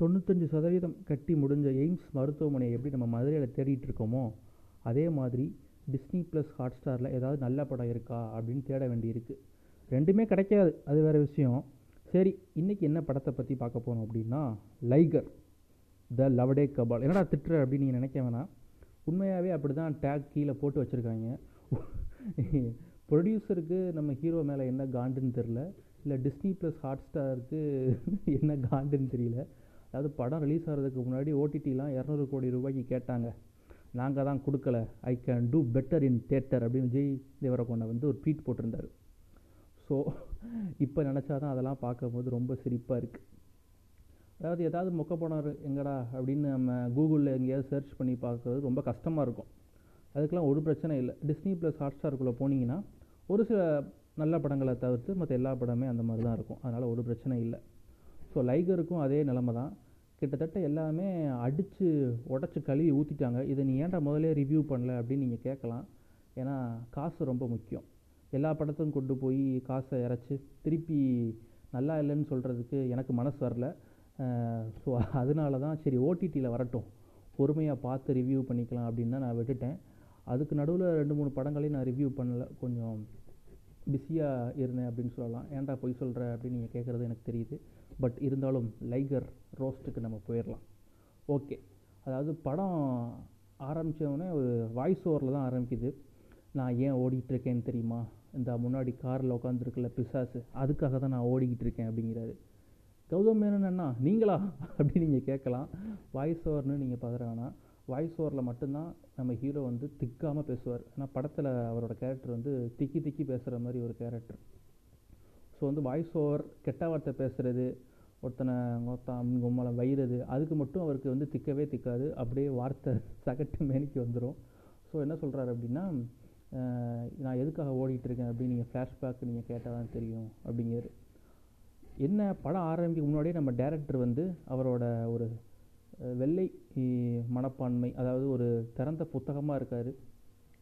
தொண்ணூத்தஞ்சு சதவீதம் கட்டி முடிஞ்ச எய்ம்ஸ் மருத்துவமனையை எப்படி நம்ம மதுரையில் தேடிட்டு இருக்கோமோ அதே மாதிரி டிஸ்னி ப்ளஸ் ஹாட் ஸ்டாரில் ஏதாவது நல்ல படம் இருக்கா அப்படின்னு தேட வேண்டியிருக்கு ரெண்டுமே கிடைக்காது. அது வேறு விஷயம். சரி இன்றைக்கி என்ன படத்தை பற்றி பார்க்க போகணும் அப்படின்னா லைகர் த லவடே கபால். என்னடா திட்டுற அப்படின்னு நீங்கள் நினைக்க வேணாம். உண்மையாகவே அப்படி தான் டேக் கீழே போட்டு வச்சுருக்காங்க. ப்ரொடியூசருக்கு நம்ம ஹீரோ மேலே என்ன காண்டுன்னு தெரில இல்லை டிஸ்னி ப்ளஸ் ஹாட் ஸ்டாருக்கு என்ன காண்டுன்னு தெரியல. அதாவது படம் ரிலீஸ் ஆகிறதுக்கு முன்னாடி ஓடிடிலாம் இரநூறு கோடி ரூபாய்க்கு கேட்டாங்க. நாங்கள் தான் கொடுக்கல. I can do better in theatre அப்படின்னு விஜய் தேவரகொண்டை வந்து ஒரு ட்வீட் போட்டிருந்தார். ஸோ இப்போ நினச்சா தான் அதெல்லாம் பார்க்கும்போது ரொம்ப சிரிப்பாக இருக்குது அதாவது ஏதாவது மொக்க படம் எங்கடா அப்படின்னு நம்ம கூகுளில் எங்கேயாவது சர்ச் பண்ணி பார்க்குறது ரொம்ப கஷ்டமாக இருக்கும். அதுக்கெலாம் ஒரு பிரச்சனை இல்லை. டிஸ்னி ப்ளஸ் ஹாட்ஸ்டாருக்குள்ளே போனீங்கன்னா ஒரு சில நல்ல படங்களை தவிர்த்து மற்ற எல்லா படமே அந்த மாதிரி தான் இருக்கும். அதனால் ஒரு பிரச்சனை இல்லை. ஸோ லைகருக்கும் அதே நிலமை தான் கிட்டத்தட்ட எல்லாமே அடித்து உடச்சி கழுவி ஊற்றிட்டாங்க இதை நீ ஏன்டா முதலே ரிவ்யூ பண்ணல அப்படின்னு நீங்கள் கேட்கலாம். ஏன்னா காசு ரொம்ப முக்கியம். எல்லா படத்தையும் கொண்டு போய் காசை இறச்சி திருப்பி நல்லா இல்லைன்னு சொல்கிறதுக்கு எனக்கு மனசு வரல. ஸோ அதனால தான் சரி ஓடிடியில் வரட்டும். பொறுமையாக பார்த்து ரிவ்யூ பண்ணிக்கலாம் அப்படின்னு தான் நான் விட்டுட்டேன். அதுக்கு நடுவில் ரெண்டு மூணு படங்களையும் நான் ரிவ்யூ பண்ணல. கொஞ்சம் பிஸியாக இருந்தேன் அப்படின்னு சொல்லலாம். ஏன்டா பொய் சொல்கிற அப்படின்னு நீங்கள் கேட்குறது எனக்கு தெரியுது. பட் இருந்தாலும் லைகர் ரோஸ்ட்டுக்கு நம்ம போயிடலாம் ஓகே அதாவது படம் ஆரம்பித்தவொடனே ஒரு வாய்ஸ் ஓவரில் தான் ஆரம்பிக்குது. நான் ஏன் ஓடிட்டுருக்கேன்னு தெரியுமா? இந்த முன்னாடி காரில் உட்காந்துருக்குல்ல பிசாசு. அதுக்காக தான் நான் ஓடிக்கிட்டு இருக்கேன் அப்படிங்கிறாரு. கௌதம் மேனன் அண்ணா நீங்களா? அப்படின்னு நீங்கள் கேட்கலாம். வாய்ஸ் ஓவர்னு நீங்கள் பதறானா வாய்ஸ் ஓவரில் மட்டும்தான் நம்ம ஹீரோ வந்து திக்காமல் பேசுவார். ஏன்னா படத்தில் அவரோட கேரக்டர் வந்து திக்கி திக்கி பேசுகிற மாதிரி ஒரு கேரக்டர் ஸோ வந்து வாய்ஸ் ஓவர் கெட்ட வார்த்தை பேசுகிறது ஒருத்தனை ஒருத்தன் உம்மளை வைகிறது அதுக்கு மட்டும் அவருக்கு வந்து திக்கவே திக்காது. அப்படியே வார்த்தை சகட்டு மேனிக்கு வந்துடும் ஸோ என்ன சொல்கிறாரு அப்படின்னா நான் எதுக்காக ஓடிட்டுருக்கேன் அப்படின்னு நீங்கள் ஃப்ளாஷ்பேக் நீங்கள் கேட்டால் தான் தெரியும் அப்படிங்கிறது என்ன படம் ஆரம்பிக்க முன்னாடியே நம்ம டேரக்டர் வந்து அவரோட ஒரு வெள்ளை மனப்பான்மை அதாவது ஒரு திறந்த புத்தகமாக இருக்கார்.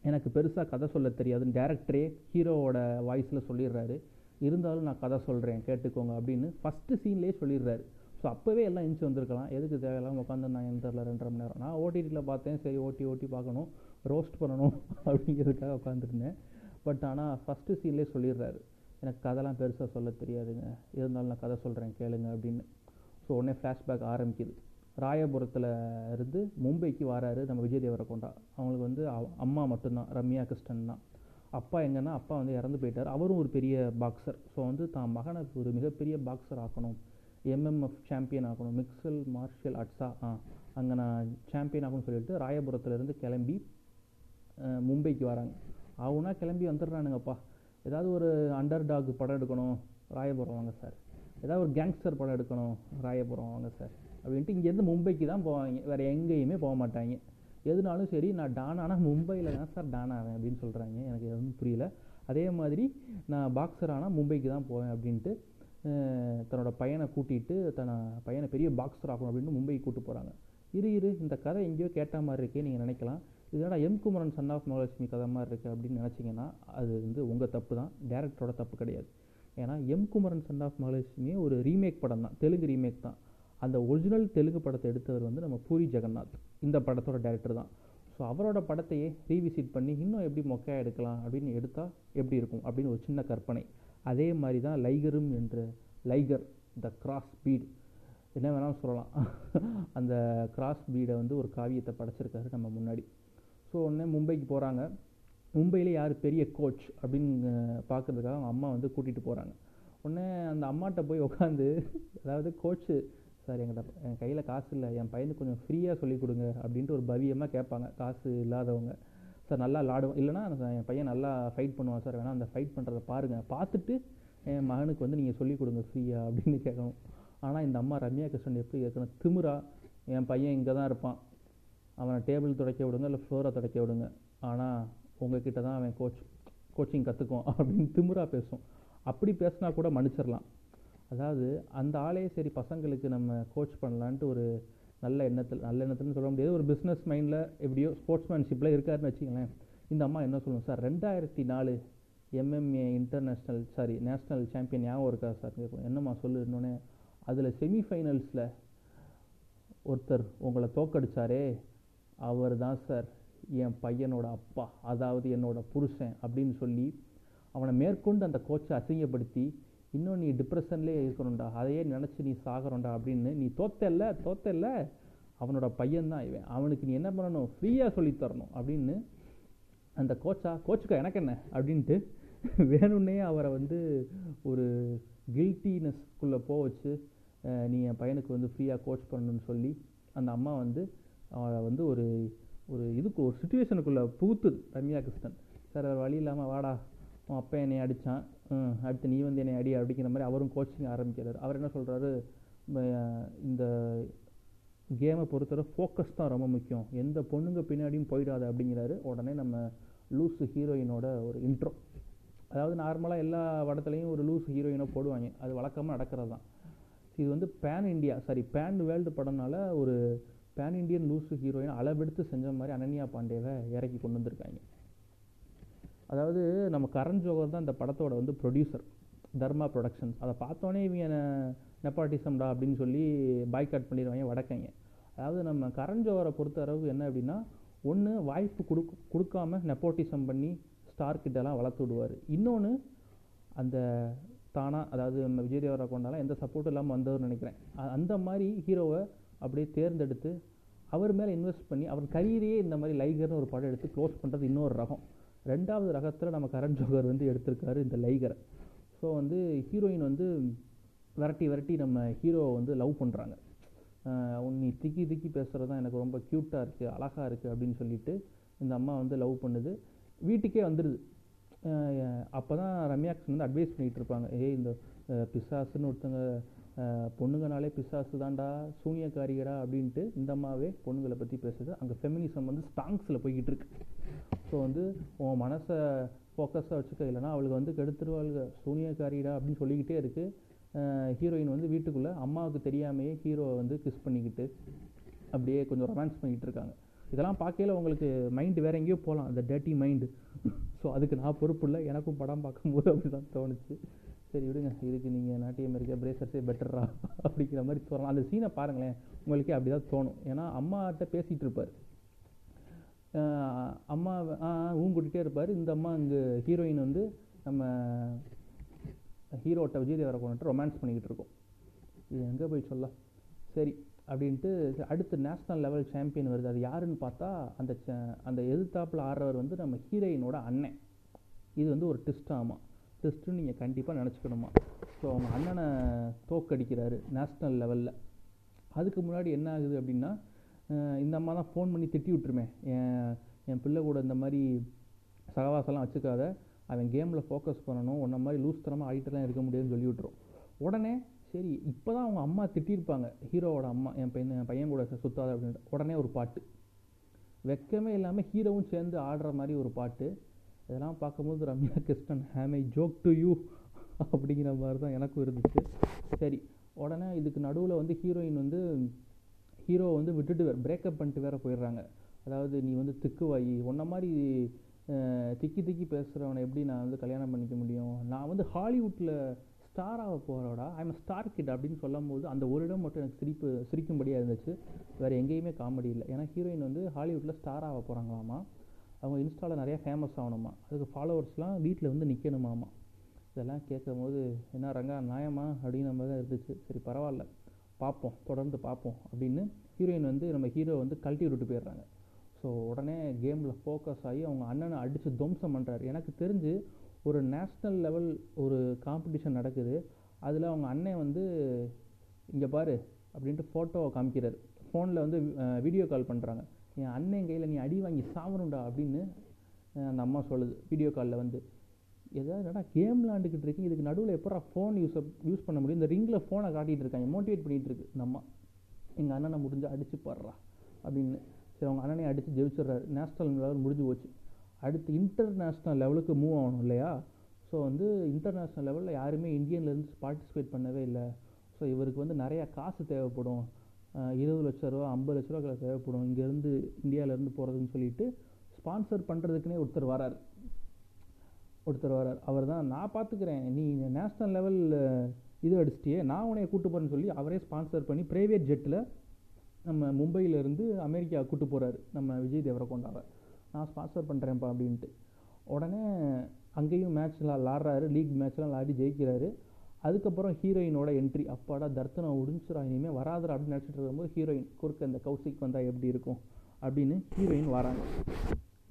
எனக்கு பெருசாக கதை சொல்ல தெரியாதுன்னு டேரக்டரே ஹீரோவோட வாய்ஸில் சொல்லிடுறாரு. இருந்தாலும் நான் கதை சொல்கிறேன் கேட்டுக்கோங்க அப்படின்னு ஃபஸ்ட்டு சீன்லேயே சொல்லிடுறாரு. ஸோ அப்போவே எல்லாம் எஞ்சி வந்திருக்கலாம். எதுக்கு தேவையில்லாமல் உட்காந்து நான் எந்த தெரில ரெண்டரை மணி நேரம்? நான் ஓடிடியில் பார்த்தேன். சரி ஓட்டி ஓட்டி பார்க்கணும். ரோஸ்ட் பண்ணணும் அப்படிங்கிறதுக்காக உட்காந்துருந்தேன் பட் ஆனால் ஃபஸ்ட்டு சீன்லேயே சொல்லிடுறாரு. எனக்கு கதைலாம் பெருசாக சொல்ல தெரியாதுங்க. இருந்தாலும் நான் கதை சொல்கிறேன் கேளுங்க அப்படின்னு. ஸோ உடனே ஃப்ளாஷ்பேக் ஆரம்பிக்குது. ராயபுரத்தில் இருந்து மும்பைக்கு வராரு நம்ம விஜய் தேவரகொண்டா அவங்களுக்கு வந்து அம்மா மட்டும்தான். ரம்யா கிருஷ்ணன் தான். அப்பா எங்கன்னா அப்பா வந்து இறந்து போயிட்டார். அவரும் ஒரு பெரிய பாக்ஸர் ஸோ வந்து தான் மகனை ஒரு மிகப்பெரிய பாக்ஸர் ஆக்கணும். எம்எம்எஃப் சாம்பியன் ஆகணும் மிக்சல் மார்ஷியல் ஆர்ட்ஸா ஆ அங்கே நான் சாம்பியன் ஆகணும்னு சொல்லிட்டு ராயபுரத்துலேருந்து கிளம்பி மும்பைக்கு வராங்க. அவனா கிளம்பி வந்துடுறானுங்கப்பா. ஏதாவது ஒரு அண்டர் டாக் படம் எடுக்கணும். ராயபுரம் வாங்க சார் ஏதாவது ஒரு கேங்ஸ்டர் படம் எடுக்கணும். ராயபுரம் வாங்க சார் அப்படின்ட்டு இங்கேருந்து மும்பைக்கு தான் போவாங்க. வேறு எங்கேயுமே போக மாட்டாங்க. எதுனாலும் சரி நான் டான் ஆனால் மும்பையில் தான் சார் டான் ஆவேன் அப்படின்னு சொல்கிறாங்க எனக்கு எதுவும் புரியல. அதே மாதிரி நான் பாக்ஸர் ஆனால் மும்பைக்கு தான் போவேன் அப்படின்ட்டு தன்னோட பையனை கூட்டிகிட்டு தன்னை பையனை பெரிய பாக்ஸர் ஆகணும் அப்படின்னு மும்பைக்கு கூட்டு போகிறாங்க இரு இரு இந்த கதை எங்கேயோ கேட்ட மாதிரி இருக்கே நீங்கள் நினைக்கலாம். இதனால் M Kumaran son of Mahalakshmi கதை மாதிரி இருக்குது அப்படின்னு நினச்சிங்கன்னா அது வந்து உங்கள் தப்பு தான். டேரக்டரோட தப்பு கிடையாது. ஏன்னா M Kumaran son of Mahalakshmi ஒரு ரீமேக் படம் தான். தெலுங்கு ரீமேக் தான். அந்த ஒரிஜினல் தெலுங்கு படத்தை எடுத்தவர் வந்து நம்ம பூரி ஜெகநாத். இந்த படத்தோட டேரக்டர் தான். ஸோ அவரோட படத்தையே ரீவிசிட் பண்ணி இன்னும் எப்படி மொக்கையாக எடுக்கலாம் அப்படின்னு எடுத்தால் எப்படி இருக்கும் அப்படின்னு ஒரு சின்ன கற்பனை. அதே மாதிரி தான் லைகரும் என்ற லைகர் த கிராஸ் பீட் என்ன வேணாலும் சொல்லலாம். அந்த கிராஸ் பீடை வந்து ஒரு காவியத்தை படைச்சிருக்காரு நம்ம முன்னாடி. ஸோ உடனே மும்பைக்கு போகிறாங்க மும்பையில் யார் பெரிய கோச் அப்படின்னு பார்க்குறதுக்காக அவங்க அம்மா வந்து கூட்டிகிட்டு போகிறாங்க உடனே அந்த அம்மாட்ட போய் உட்காந்து அதாவது கோச்சு சார் எங்கிட்ட என் கையில் காசு இல்லை. என் பையனுக்கு கொஞ்சம் ஃப்ரீயாக சொல்லிக் கொடுங்க அப்படின்ட்டு ஒரு பவியமாக கேட்பாங்க. காசு இல்லாதவங்க. சார் நல்லா விளாடுவோம். இல்லைனா என் பையன் நல்லா ஃபைட் பண்ணுவான் சார் வேணால் அந்த ஃபைட் பண்ணுறத பாருங்கள் பார்த்துட்டு என் மகனுக்கு வந்து நீங்கள் சொல்லிக் கொடுங்க ஃப்ரீயாக அப்படின்னு கேட்கணும். ஆனால் இந்த அம்மா ரம்யா கிருஷ்ணன் எப்படி கேட்கணும்? திமுறா என் பையன் இங்கே தான் இருப்பான். அவனை டேபிள் துடைக்க விடுங்க இல்லை ஃப்ளோரை துடைக்க விடுங்க. ஆனால் உங்ககிட்ட தான் அவன் கோச் கோச்சிங் கற்றுக்குவான் அப்படின்னு திமுறா பேசும். அப்படி பேசினா கூட மன்னிச்சிடலாம். அதாவது அந்த ஆளே சரி பசங்களுக்கு நம்ம கோச் பண்ணலான்ட்டு ஒரு நல்ல எண்ணத்தில் நல்ல எண்ணத்துலன்னு சொல்ல முடியாது. ஒரு பிஸ்னஸ் மைண்டில் எப்படியோ ஸ்போர்ட்ஸ்மேன்ஷிப்பில் இருக்காருன்னு வச்சுங்களேன் இந்த அம்மா என்ன சொல்லணும் சார் ரெண்டாயிரத்தி நாலு MMA international sorry national champion ஞாபகம் இருக்கா சார்? கேட்கும். என்னம்மா சொல்லு இன்னொன்னே அதில் செமிஃபைனல்ஸில் ஒருத்தர் உங்களை தோக்கடிச்சாரே அவர் தான் சார் என் பையனோட அப்பா அதாவது என்னோட புருஷன் அப்படின்னு சொல்லி அவனை மேற்கொண்டு அந்த கோச்சை அசிங்கப்படுத்தி இன்னும் நீ டிப்ரெஷன்லேயே இருக்கணும்டா. அதையே நினச்சி நீ சாகிறோண்டா அப்படின்னு நீ தோத்தல்ல தோத்தல்ல அவனோட பையன்தான் இவன். அவனுக்கு நீ என்ன பண்ணணும்? ஃப்ரீயாக சொல்லித் தரணும் அப்படின்னு அந்த கோச்சா கோச்சுக்கா எனக்கு என்ன? அப்படின்ட்டு வேணும்னே அவரை வந்து ஒரு கில்ட்டினஸ்க்குள்ளே போக வச்சு நீ என் பையனுக்கு வந்து ஃப்ரீயாக கோச் பண்ணணும்னு சொல்லி அந்த அம்மா வந்து அவளை வந்து ஒரு ஒரு இதுக்கு ஒரு சுச்சுவேஷனுக்குள்ளே புகுத்துது ரம்யா கிருஷ்ணன். சார் வேறு வழி இல்லாமல் வாடா. உன் அப்பா என்னை அடித்தான் அடுத்து நீ வந்து என்னை அடி அப்படிங்கிற மாதிரி அவரும் கோச்சிங் ஆரம்பிக்கிறார். அவர் என்ன சொல்கிறாரு இந்த கேமை பொறுத்தவரை ஃபோக்கஸ் தான் ரொம்ப முக்கியம். எந்த பொண்ணுங்க பின்னாடியும் போயிடாத அப்படிங்கிறாரு. உடனே நம்ம லூஸ் ஹீரோயினோட ஒரு இன்ட்ரோ அதாவது நார்மலாக எல்லா படத்துலையும் ஒரு லூஸ் ஹீரோயினை போடுவாங்க. அது வழக்கமாக நடக்கிறது தான். இது வந்து pan India sorry pan world படம்னால ஒரு பேன் இண்டியன் லூஸ் ஹீரோயின் அளவெடுத்து செஞ்ச மாதிரி அனன்யா பாண்டேவை இறக்கி கொண்டு வந்திருக்காங்க. அதாவது நம்ம கரண் ஜோகர் தான் இந்த படத்தோட வந்து ப்ரொடியூசர் தர்மா ப்ரொடக்ஷன்ஸ் அதை பார்த்தோன்னே இவங்க நெப்பாட்டிசம்டா அப்படின்னு சொல்லி பாய்காட் பண்ணிடுவாங்க வடக்கைங்க. அதாவது நம்ம கரண் ஜோகரை பொறுத்த அளவு என்ன அப்படின்னா ஒன்று வாய்ப்பு கொடுக்க கொடுக்காம நெப்போட்டிசம் பண்ணி ஸ்டார் கிட்டலாம் வளர்த்து விடுவார். இன்னொன்று அந்த தானாக அதாவது நம்ம விஜய் தேவரா கொண்டாலாம் எந்த சப்போர்ட்டும் இல்லாமல் வந்தவர்னு நினைக்கிறேன். அந்த மாதிரி ஹீரோவை அப்படியே தேர்ந்தெடுத்து அவர் மேலே இன்வெஸ்ட் பண்ணி அவர் கரியரையே இந்த மாதிரி லைகர்னு ஒரு படம் எடுத்து க்ளோஸ் பண்ணுறது இன்னொரு ரகம். ரெண்டாவது ரகத்தில் நம்ம கரண் ஜோகர் வந்து எடுத்திருக்காரு இந்த லைகரை. ஸோ வந்து ஹீரோயின் வந்து விரட்டி விரட்டி நம்ம ஹீரோவை வந்து லவ் பண்ணுறாங்க நீ திக்கி திக்கி பேசுகிறது தான் எனக்கு ரொம்ப க்யூட்டாக இருக்குது அழகாக இருக்குது அப்படின்னு சொல்லிட்டு இந்த அம்மா வந்து லவ் பண்ணுது. வீட்டுக்கே வந்துடுது அப்போ தான் ரம்யாக்ஷன் வந்து அட்வைஸ் பண்ணிகிட்டு இருப்பாங்க. ஏய் இந்த பிசாசுன்னு ஒருத்தங்க பொண்ணுங்கனாலே பிசாசு தான்டா சூனியக்காரிகடா அப்படின்ட்டு இந்த அம்மாவே பொண்ணுங்களை பற்றி பேசுது. அங்கே ஃபெமினிசம் வந்து ஸ்டாங்ஸில் போய்கிட்டு இருக்கு. ஸோ வந்து உன் மனசை ஃபோக்கஸாக வச்சுக்க இல்லைன்னா அவளுக்கு வந்து கெடுத்துருவாளுக சூனியக்காரிடா அப்படின்னு சொல்லிக்கிட்டே இருக்குது ஹீரோயின் வந்து வீட்டுக்குள்ளே அம்மாவுக்கு தெரியாமையே ஹீரோவை வந்து கிஸ் பண்ணிக்கிட்டு அப்படியே கொஞ்சம் ரொமான்ஸ் பண்ணிக்கிட்டு இருக்காங்க. இதெல்லாம் பார்க்கையில உங்களுக்கு மைண்டு வேற எங்கேயோ போகலாம் அந்த டேட்டி மைண்டு ஸோ அதுக்கு நான் பொறுப்பு இல்லை. எனக்கும் படம் பார்க்கும்போது அப்படி தான் தோணுச்சு. சரி விடுங்க. இதுக்கு நீங்கள் நாட்டிய அமெரிக்கா பிரேசர்ஸே பெட்டரா அப்படிங்கிற மாதிரி சொல்லலாம் அந்த சீனை பாருங்களேன். உங்களுக்கே அப்படி தான் தோணும். ஏன்னா அம்மாட்ட பேசிகிட்டு இருப்பார். அம்மா கூட்டிகிட்டே இருப்பார். இந்த அம்மா இங்கே ஹீரோயின் வந்து நம்ம ஹீரோட்ட விஜய் தேவரை கொண்டுட்டு ரொமான்ஸ் பண்ணிக்கிட்டு இருக்கோம். இது எங்கே போய் சொல்ல சரி அப்படின்ட்டு அடுத்து நேஷ்னல் லெவல் சாம்பியன் வருது. அது யாருன்னு பார்த்தா அந்த அந்த எதிர்த்தாப்பில் ஆடுறவர் வந்து நம்ம ஹீரோயினோட அண்ணன். இது வந்து ஒரு ட்விஸ்ட் ஆமாம் ட்விஸ்ட்டுன்னு நீங்கள் கண்டிப்பாக நினச்சிக்கணுமா. ஸோ அவங்க அண்ணனை தோக்கடிக்கிறாரு நேஷ்னல் லெவலில் அதுக்கு முன்னாடி என்ன ஆகுது அப்படின்னா இந்த அம்மா தான் ஃபோன் பண்ணி திட்டி விட்டுருமே. என் என் பிள்ளை கூட இந்த மாதிரி சகவாசெல்லாம் வச்சுக்காத அவன் கேமில் ஃபோக்கஸ் பண்ணணும் உன்ன மாதிரி லூஸ்தரமாக ஆகிட்டுலாம் இருக்க முடியாதுன்னு சொல்லி விட்டுரும். உடனே சரி இப்போ தான் அவங்க அம்மா திட்டியிருப்பாங்க ஹீரோவோட அம்மா என் பையன் என் பையன் கூட சுத்தாத அப்படின்ட்டு. உடனே ஒரு பாட்டு. வெக்கமே இல்லாமல் ஹீரோவும் சேர்ந்து ஆடுற மாதிரி ஒரு பாட்டு. இதெல்லாம் பார்க்கும்போது Ramya Krishnan am I joke to you அப்படிங்கிற மாதிரி தான் எனக்கும் இருந்துச்சு. சரி உடனே இதுக்கு நடுவில் வந்து ஹீரோயின் வந்து ஹீரோ வந்து விட்டுட்டு வேறு பிரேக்கப் பண்ணிட்டு வேறு போயிடுறாங்க. அதாவது நீ வந்து திக்குவாயி உன்ன மாதிரி திக்கி திக்கி பேசுகிறவனை எப்படி நான் வந்து கல்யாணம் பண்ணிக்க முடியும்? நான் வந்து ஹாலிவுட்டில் ஸ்டாராக ஆக போகிறோடா ஐம் ஸ்டார் கிட் அப்படின்னு சொல்லும் போது அந்த ஒரு இடம் மட்டும் எனக்கு சிரிப்பு சிரிக்கும்படியாக இருந்துச்சு. வேறு எங்கேயுமே காமெடி இல்லை. ஏன்னா ஹீரோயின் வந்து ஹாலிவுட்டில் ஸ்டாராக போகிறாங்களாமா அவங்க இன்ஸ்டாவில் நிறையா ஃபேமஸ் ஆகணுமா? அதுக்கு ஃபாலோவர்ஸ்லாம் வீட்டில் வந்து நிற்கணுமாமா இதெல்லாம் கேட்கும் போது என்ன ரங்கா நியாயமா? அப்படிங்கிற மாதிரி தான் இருந்துச்சு. சரி பரவாயில்ல. பார்ப்போம் தொடர்ந்து பார்ப்போம் அப்படின்னு ஹீரோயின் வந்து நம்ம ஹீரோ வந்து கழட்டி விட்டுட்டு போயிடுறாங்க. ஸோ உடனே கேமில் ஃபோக்கஸ் ஆகி அவங்க அண்ணனை அடித்து துவம்சம் பண்ணுறாரு எனக்கு தெரிஞ்சு ஒரு நேஷ்னல் லெவல் ஒரு காம்படிஷன் நடக்குது. அதில் அவங்க அண்ணன் வந்து இங்கே பாரு அப்படின்ட்டு ஃபோட்டோவை காமிக்கிறாரு. ஃபோனில் வந்து வீடியோ கால் பண்ணுறாங்க என் அண்ணன் கையில் நீ அடி வாங்கி சாவணும்டா அப்படின்னு அந்த அம்மா சொல்லுது வீடியோ காலில் வந்து. ஏதாவது என்னடா கேம் விளாண்டுக்கிட்டு இருக்கீங்க? இதுக்கு நடுவில் எப்போ ஃபோன் யூஸ் யூஸ் பண்ண முடியும்? இந்த ரிங்கில் ஃபோனை காட்டிகிட்டு இருக்காங்க. மோட்டிவேட் பண்ணிகிட்டு இருக்கு. நம்ம அம்மா எங்கள் அண்ணனை முடிஞ்சு அடிச்சு பாடுறா அப்படின்னு. சரி அவங்க அண்ணனை அடித்து ஜெயிச்சிடுறாரு. நேஷ்னல் லெவல் முடிஞ்சு போச்சு. அடுத்து இன்டர்நேஷ்னல் லெவலுக்கு மூவ் ஆகணும் இல்லையா? ஸோ வந்து இன்டர்நேஷ்னல் லெவலில் யாருமே இந்தியன்லேருந்து பார்ட்டிசிபேட் பண்ணவே இல்லை. ஸோ இவருக்கு வந்து நிறையா காசு தேவைப்படும். இருபது லட்ச ரூபா ஐம்பது லட்ச ரூபா தேவைப்படும். இங்கேருந்து இந்தியாவிலேருந்து போகிறதுன்னு சொல்லிட்டு ஸ்பான்சர் பண்ணுறதுக்குனே ஒருத்தர் வரார். ஒருத்தர் வரார். அவர் தான் நான் பார்த்துக்கிறேன் நீ நேஷ்னல் லெவலில் இது அடிச்சிட்டியே நான் உன்னைய கூட்டு போகிறேன்னு சொல்லி அவரே ஸ்பான்சர் பண்ணி ப்ரைவேட் ஜெட்டில் நம்ம மும்பையிலேருந்து அமெரிக்கா கூட்டு போகிறாரு நம்ம விஜய் தேவரகொண்டாவை. நான் ஸ்பான்சர் பண்ணுறேன்ப்பா அப்படின்ட்டு. உடனே அங்கேயும் மேட்ச்லாம் விளாட்றாரு லீக் மேட்ச்லாம் விளாடி ஜெயிக்கிறாரு. அதுக்கப்புறம் ஹீரோயினோட என்ட்ரி அப்பாடா தர்த்தனை உடிஞ்சிரா இனிமேல் வராதரா அப்படின்னு நினச்சிட்டு இருக்கும்போது ஹீரோயின் குறுக்க இந்த கௌசிக் வந்தால் எப்படி இருக்கும் அப்படின்னு ஹீரோயின் வராங்க.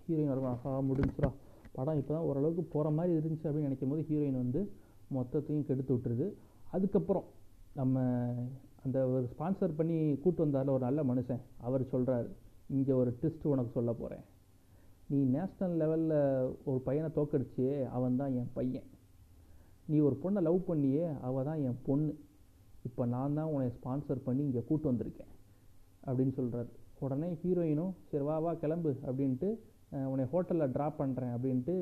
ஹீரோயின் வரும் ஆஹா முடிஞ்சிரா படம் இப்போ தான் ஓரளவுக்கு போகிற மாதிரி இருந்துச்சு அப்படின்னு நினைக்கும் போது ஹீரோயின் வந்து மொத்தத்தையும் கெடுத்து விட்டுருது. அதுக்கப்புறம் நம்ம அந்த ஒரு ஸ்பான்சர் பண்ணி கூட்டு வந்தார்ல ஒரு நல்ல மனுஷன். அவர் சொல்கிறாரு இங்கே ஒரு ட்விஸ்ட் உனக்கு சொல்ல போகிறேன் நீ நேஷ்னல் லெவலில் ஒரு பையனை தோக்கடிச்சியே அவன் தான் என் பையன். நீ ஒரு பொண்ணை லவ் பண்ணியே அவள் தான் என் பொண்ணு. இப்போ நான் தான் உன்னை ஸ்பான்சர் பண்ணி இங்கே கூட்டு வந்திருக்கேன். அப்படின்னு சொல்கிறாரு உடனே ஹீரோயினும் சரி வா வா கிளம்பு அப்படின்ட்டு உன்னை ஹோட்டலில் ட்ராப் பண்ணுறேன் அப்படின்ட்டு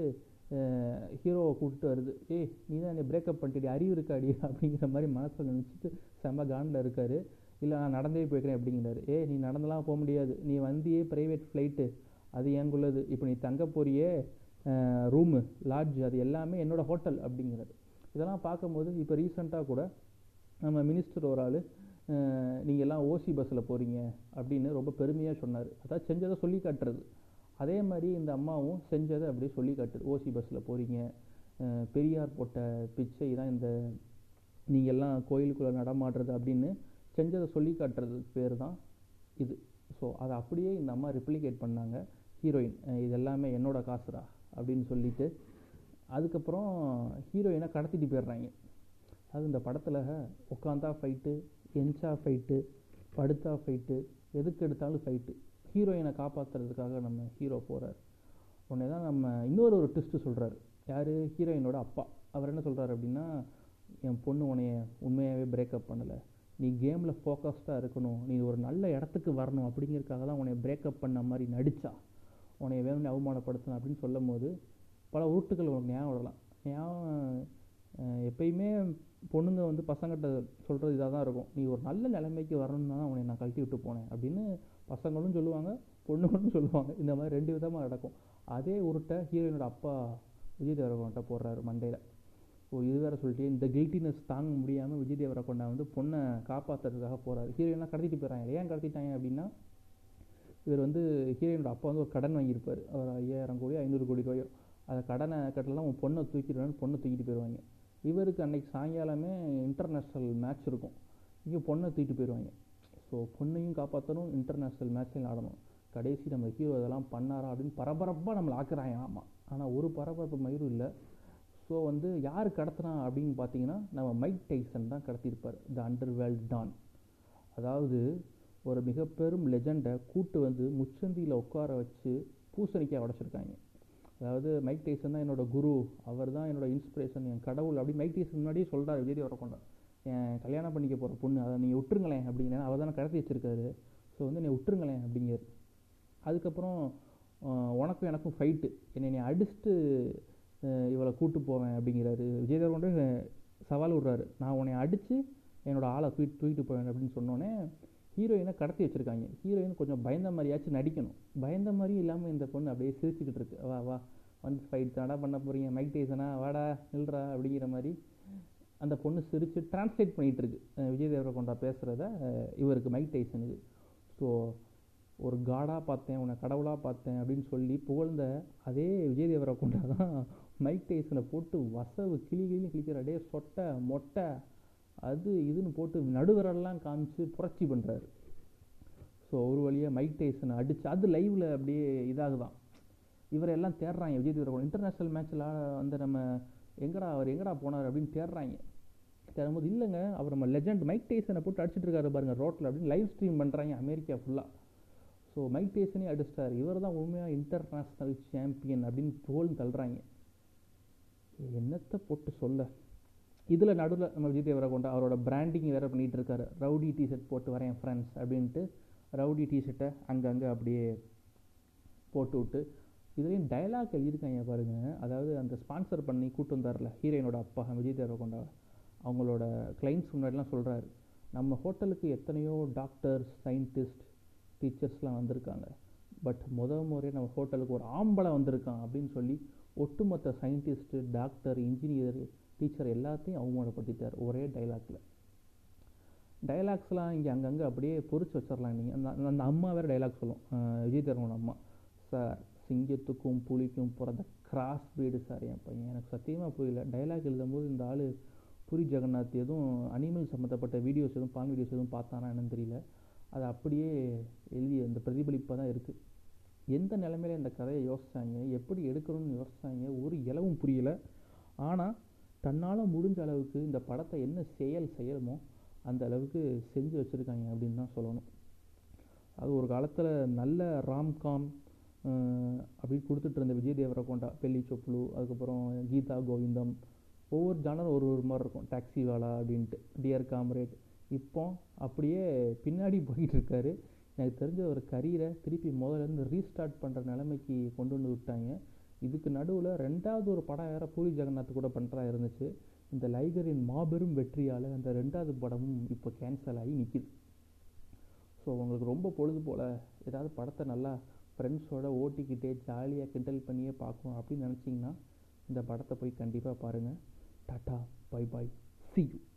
ஹீரோவை கூப்பிட்டு வருது. ஏய் நீ தான் என்னை பிரேக்கப் பண்ணிட்டு அறிவு இருக்காடி அப்படிங்கிற மாதிரி மனசில் நினச்சிட்டு செம்ம காண்டில் இருக்காரு. இல்லை நான் நடந்தே போய்க்கிறேன் அப்படிங்கிறாரு. ஏய் நீ நடந்தெல்லாம் போக முடியாது. நீ வந்தியே ப்ரைவேட் ஃப்ளைட்டு அது எங்குள்ளது இப்போ நீ தங்க போறியே ரூமு லாட்ஜ் அது எல்லாமே என்னோடய ஹோட்டல் அப்படிங்கிறது இதெல்லாம் பார்க்கும்போது இப்போ ரீசெண்டாக கூட நம்ம மினிஸ்டர் ஒரு ஆள் நீங்கள் எல்லாம் ஓசி பஸ்ஸில் போகிறீங்க அப்படின்னு ரொம்ப பெருமையாக சொன்னார். அதாவது செஞ்சதை சொல்லி காட்டுறது. அதே மாதிரி இந்த அம்மாவும் செஞ்சதை அப்படியே சொல்லி காட்டுது ஓசி பஸ்ஸில் போகிறீங்க பெரியார் போட்ட பிச்சை தான் இந்த நீங்கள் எல்லாம் கோயிலுக்குள்ளே நடமாடுறது அப்படின்னு செஞ்சதை சொல்லி காட்டுறது பேர் தான் இது. ஸோ அதை அப்படியே இந்த அம்மா ரிப்ளிகேட் பண்ணாங்க. ஹீரோயின் இது எல்லாமே என்னோட காசுடா அப்படின்னு சொல்லிட்டு அதுக்கப்புறம் ஹீரோயினை கடத்திட்டு போயிடுறாங்க. அது இந்த படத்தில் உட்காந்தா ஃபைட்டு எஞ்சா ஃபைட்டு படுத்தா ஃபைட்டு எதுக்கு எடுத்தாலும் ஃபைட்டு ஹீரோயினை காப்பாற்றுறதுக்காக நம்ம ஹீரோ போகிறார் உடனே தான் நம்ம இன்னொரு ஒரு ட்விஸ்ட்டு சொல்கிறாரு யார்? ஹீரோயினோட அப்பா. அவர் என்ன சொல்கிறாரு அப்படின்னா என் பொண்ணு உன்னைய உண்மையாகவே பிரேக்கப் பண்ணலை. நீ கேமில் ஃபோக்கஸ்டாக இருக்கணும். நீ ஒரு நல்ல இடத்துக்கு வரணும். அப்படிங்கிறதுக்காக தான் உன்னை பிரேக்கப் பண்ண மாதிரி நடித்தா உன்னைய வேணும்னு அவமானப்படுத்தணும் அப்படின்னு சொல்லும் போது பல உருட்டுகள் உனக்கு ஞாபகம் வரலாம். ஞாபகம் எப்பயுமே பொண்ணுங்க வந்து பசங்கிட்ட சொல்கிறது இதாக தான் இருக்கும். நீ ஒரு நல்ல நிலைமைக்கு வரணும்னு தான் உன்னை நான் கழட்டி விட்டு போனேன். அப்படின்னு பசங்களும் சொல்லுவாங்க பொண்ணுங்களும் சொல்லுவாங்க. இந்த மாதிரி ரெண்டு விதமாக நடக்கும். அதே உருட்டை ஹீரோயினோட அப்பா விஜய் தேவரகொண்டா போடுறாரு மண்டையில். ஓ இது வேறு சொல்லிட்டு இந்த கில்ட்டினஸ் தாங்க முடியாமல் விஜய் தேவரகொண்டா வந்து பொண்ணை காப்பாற்றுறதுக்காக போகிறாரு ஹீரோயின்லாம் கடத்திட்டு போயிடறாங்க. ஏன் கடத்திட்டாங்க அப்படின்னா இவர் வந்து ஹீரோயினோட அப்பா வந்து ஒரு கடன் வாங்கியிருப்பார். ஒரு ஐயாயிரம் கோடி ஐநூறு கோடி ரூபாயோ. அதை கடனை கட்டலாம் உன் பொண்ணை தூக்கிடுவேன்னு பொண்ணை தூக்கிட்டு போயிடுவாங்க. இவருக்கு அன்னைக்கு சாயங்காலமே இன்டர்நேஷ்னல் மேட்ச் இருக்கும். இங்கே பொண்ணை தூக்கிட்டு போயிடுவாங்க. ஸோ பொண்ணையும் காப்பாற்றணும் இன்டர்நேஷ்னல் மேட்ச்லையும் ஆடணும். கடைசி நம்ம ஹீரோ இதெல்லாம் பண்ணாரா அப்படின்னு பரபரப்பாக நம்மளை ஆக்குறாங்க. ஆமாம் ஆனால் ஒரு பரபரப்பு மயிரும் இல்லை. ஸோ வந்து யார் கடத்துனா அப்படின்னு பார்த்தீங்கன்னா நம்ம மைக் டைசன் தான் கடத்தியிருப்பார். த அண்டர் வேர்ல்ட் டான் அதாவது ஒரு மிக பெரும் லெஜெண்டை கூட்டு வந்து முச்சந்தியில் உட்கார வச்சு பூசணிக்காய் உடச்சிருக்காங்க. அதாவது மைக் டைசன் தான் என்னோடய குரு. அவர் தான் என்னோடய இன்ஸ்பிரேஷன் என் கடவுள் அப்படி மைக் டைசன் முன்னாடியே சொல்கிறார் விஜய் வரக்கொண்டார் கல்யாணம் பண்ணிக்க போகிற பொண்ணு அதை நீங்கள் விட்டுருங்களேன் அப்படிங்கிற அவர் தானே கடத்தி வச்சுருக்காரு. ஸோ வந்து நீ விட்டுருங்களேன் அப்படிங்கிறார். அதுக்கப்புறம் உனக்கும் எனக்கும் ஃபைட்டு என்னை நீ அடிச்சுட்டு இவளை கூட்டு போவேன் அப்படிங்கிறாரு. விஜய் தேவரகொண்டே சவால் விடுறாரு. நான் உன்னை அடித்து என்னோடய ஆளை தூக்கி தூக்கிட்டு போவேன் அப்படின்னு சொன்னோன்னே ஹீரோயினை கடத்தி வச்சுருக்காங்க. ஹீரோயின் கொஞ்சம் பயந்த மாதிரியாச்சும் நடிக்கணும். பயந்த மாதிரியும் இல்லாமல் இந்த பொண்ணு அப்படியே சிரிச்சுக்கிட்டு இருக்கு. வா வா வந்து ஃபைட் தாடா பண்ண போகிறீங்க மைக் டேசனா வாடா நில்றா அப்படிங்கிற மாதிரி அந்த பொண்ணு சிரித்து டிரான்ஸ்லேட் பண்ணிகிட்டு இருக்கு விஜய் தேவரகொண்டா பேசுகிறத இவருக்கு மைக் டைசனுக்கு ஸோ ஒரு காடாக பார்த்தேன் உன்னை கடவுளாக பார்த்தேன் அப்படின்னு சொல்லி புகழ்ந்த அதே விஜய் தேவரகொண்டா தான் மைக் டைசனை போட்டு வசவு கிளி கிளி கிழிக்கிற டே சொட்டை மொட்டை அது இதுன்னு போட்டு நடுவரெல்லாம் காமிச்சு புரட்சி பண்ணுறாரு ஸோ ஒரு வழியாக மைக் டைசனை அடித்து அது லைவில் அப்படியே இதாகுதான். இவரெல்லாம் தேடுறாங்க. விஜய் தேவரகொண்டா இன்டர்நேஷ்னல் மேட்ச்சில் வந்து நம்ம எங்கடா அவர் எங்கடா போனார் அப்படின்னு தேடுறாங்க. தரும்போது இல்லைங்க அவர் நம்ம லெஜண்ட் மைக் டேசனை போட்டு அடிச்சிட்டு இருக்காரு பாருங்க ரோட்டில் அப்படின்னு லைவ் ஸ்ட்ரீம் பண்ணுறாங்க அமெரிக்கா ஃபுல்லாக ஸோ மைக் டேசனே அடிச்சிட்டார். இவர் தான் உண்மையாக இன்டர்நேஷ்னல் சாம்பியன் அப்படின்னு புகழ்ந்து தள்ளுறாங்க. என்னத்தை போட்டு சொல்ல? இதில் நடுவில் நம்ம விஜய் தேவரகொண்டா அவரோட பிராண்டிங் வேறு பண்ணிகிட்டு இருக்காரு. ரவுடி டிஷர்ட் போட்டு வரேன் ஃப்ரெண்ட்ஸ் அப்படின்ட்டு ரவுடி டிஷர்ட்டை அங்கங்கே அப்படியே போட்டு விட்டு இதுலேயும் டைலாக் எழுதியிருக்காங்க பாருங்க. அதாவது அந்த ஸ்பான்சர் பண்ணி கூட்டு வந்தார்ல ஹீரோயினோட அப்பா விஜய் தேவரகொண்டா அவங்களோட கிளைண்ட்ஸ் முன்னாடிலாம் சொல்கிறாரு நம்ம ஹோட்டலுக்கு எத்தனையோ டாக்டர்ஸ் சயின்டிஸ்ட் டீச்சர்ஸ்லாம் வந்திருக்காங்க. பட் முத முறையாக நம்ம ஹோட்டலுக்கு ஒரு ஆம்பளை வந்திருக்கான் அப்படின்னு சொல்லி ஒட்டுமொத்த சயின்டிஸ்ட்டு டாக்டர் இன்ஜினியர் டீச்சர் எல்லாத்தையும் அவமானப்படுத்திட்டார் ஒரே டைலாக்ல டைலாக்ஸ்லாம் இங்கே அங்கங்கே அப்படியே பொறிச்சு வச்சிடலாம் நீங்கள் அந்த அந்த அம்மா வேறு டைலாக் சொல்லும். விஜய் தேவரோட அம்மா. சார் சிங்கத்துக்கும் புலிக்கும் பிறந்த கிராஸ் பிரீடு சார் என் பையன். எனக்கு சத்தியமாக புரியல. டைலாக் எழுதும்போது இந்த ஆள் புரி ஜெகநாத் எதுவும் அனிமல் சம்மந்தப்பட்ட வீடியோஸ் எதுவும் பான் வீடியோஸ் எதுவும் பார்த்தானா என்னன்னு தெரியல. அது அப்படியே எழுதி அந்த பிரதிபலிப்பாக தான் இருக்குது எந்த நிலைமையில இந்த கதையை யோசிச்சாங்க எப்படி எடுக்கணும்னு யோசிச்சாங்க ஒரு இலவும் புரியல. ஆனால் தன்னால் முடிஞ்ச அளவுக்கு இந்த படத்தை என்ன செயல் செய்யணுமோ அந்த அளவுக்கு செஞ்சு வச்சுருக்காங்க அப்படின்னு தான் சொல்லணும். அது ஒரு காலத்தில் நல்ல ராம்காம் அப்படின்னு கொடுத்துட்டு இருந்த விஜய் தேவரகொண்டா பெல்லி சொப்புலு அதுக்கப்புறம் கீதா கோவிந்தம் ஒவ்வொரு ஜானரும் ஒரு ஒரு மாதிரி இருக்கும். டாக்ஸி வாலா அப்படின்ட்டு. டியர் காம்ரேட் இப்போ அப்படியே பின்னாடி போயிட்டு இருக்காரு. எனக்கு தெரிஞ்ச ஒரு கரியரை திருப்பி முதல்ல இருந்து ரீஸ்டார்ட் பண்ணுற நிலைமைக்கு கொண்டு வந்து விட்டாங்க. இதுக்கு நடுவில் ரெண்டாவது ஒரு படம் வேற பூரி ஜெகநாத் கூட பண்ணுறா இருந்துச்சு. இந்த லைகரின் மாபெரும் வெற்றியால் அந்த ரெண்டாவது படமும் இப்போ கேன்சல் ஆகி நிற்கிது ஸோ உங்களுக்கு ரொம்ப பொழுது போல் ஏதாவது படத்தை நல்லா ஃப்ரெண்ட்ஸோட ஓட்டிக்கிட்டே ஜாலியாக கிண்டல் பண்ணியே பார்க்கணும் அப்படின்னு நினச்சிங்கன்னா இந்த படத்தை போய் கண்டிப்பாக பாருங்கள் Tata. Bye bye. See you.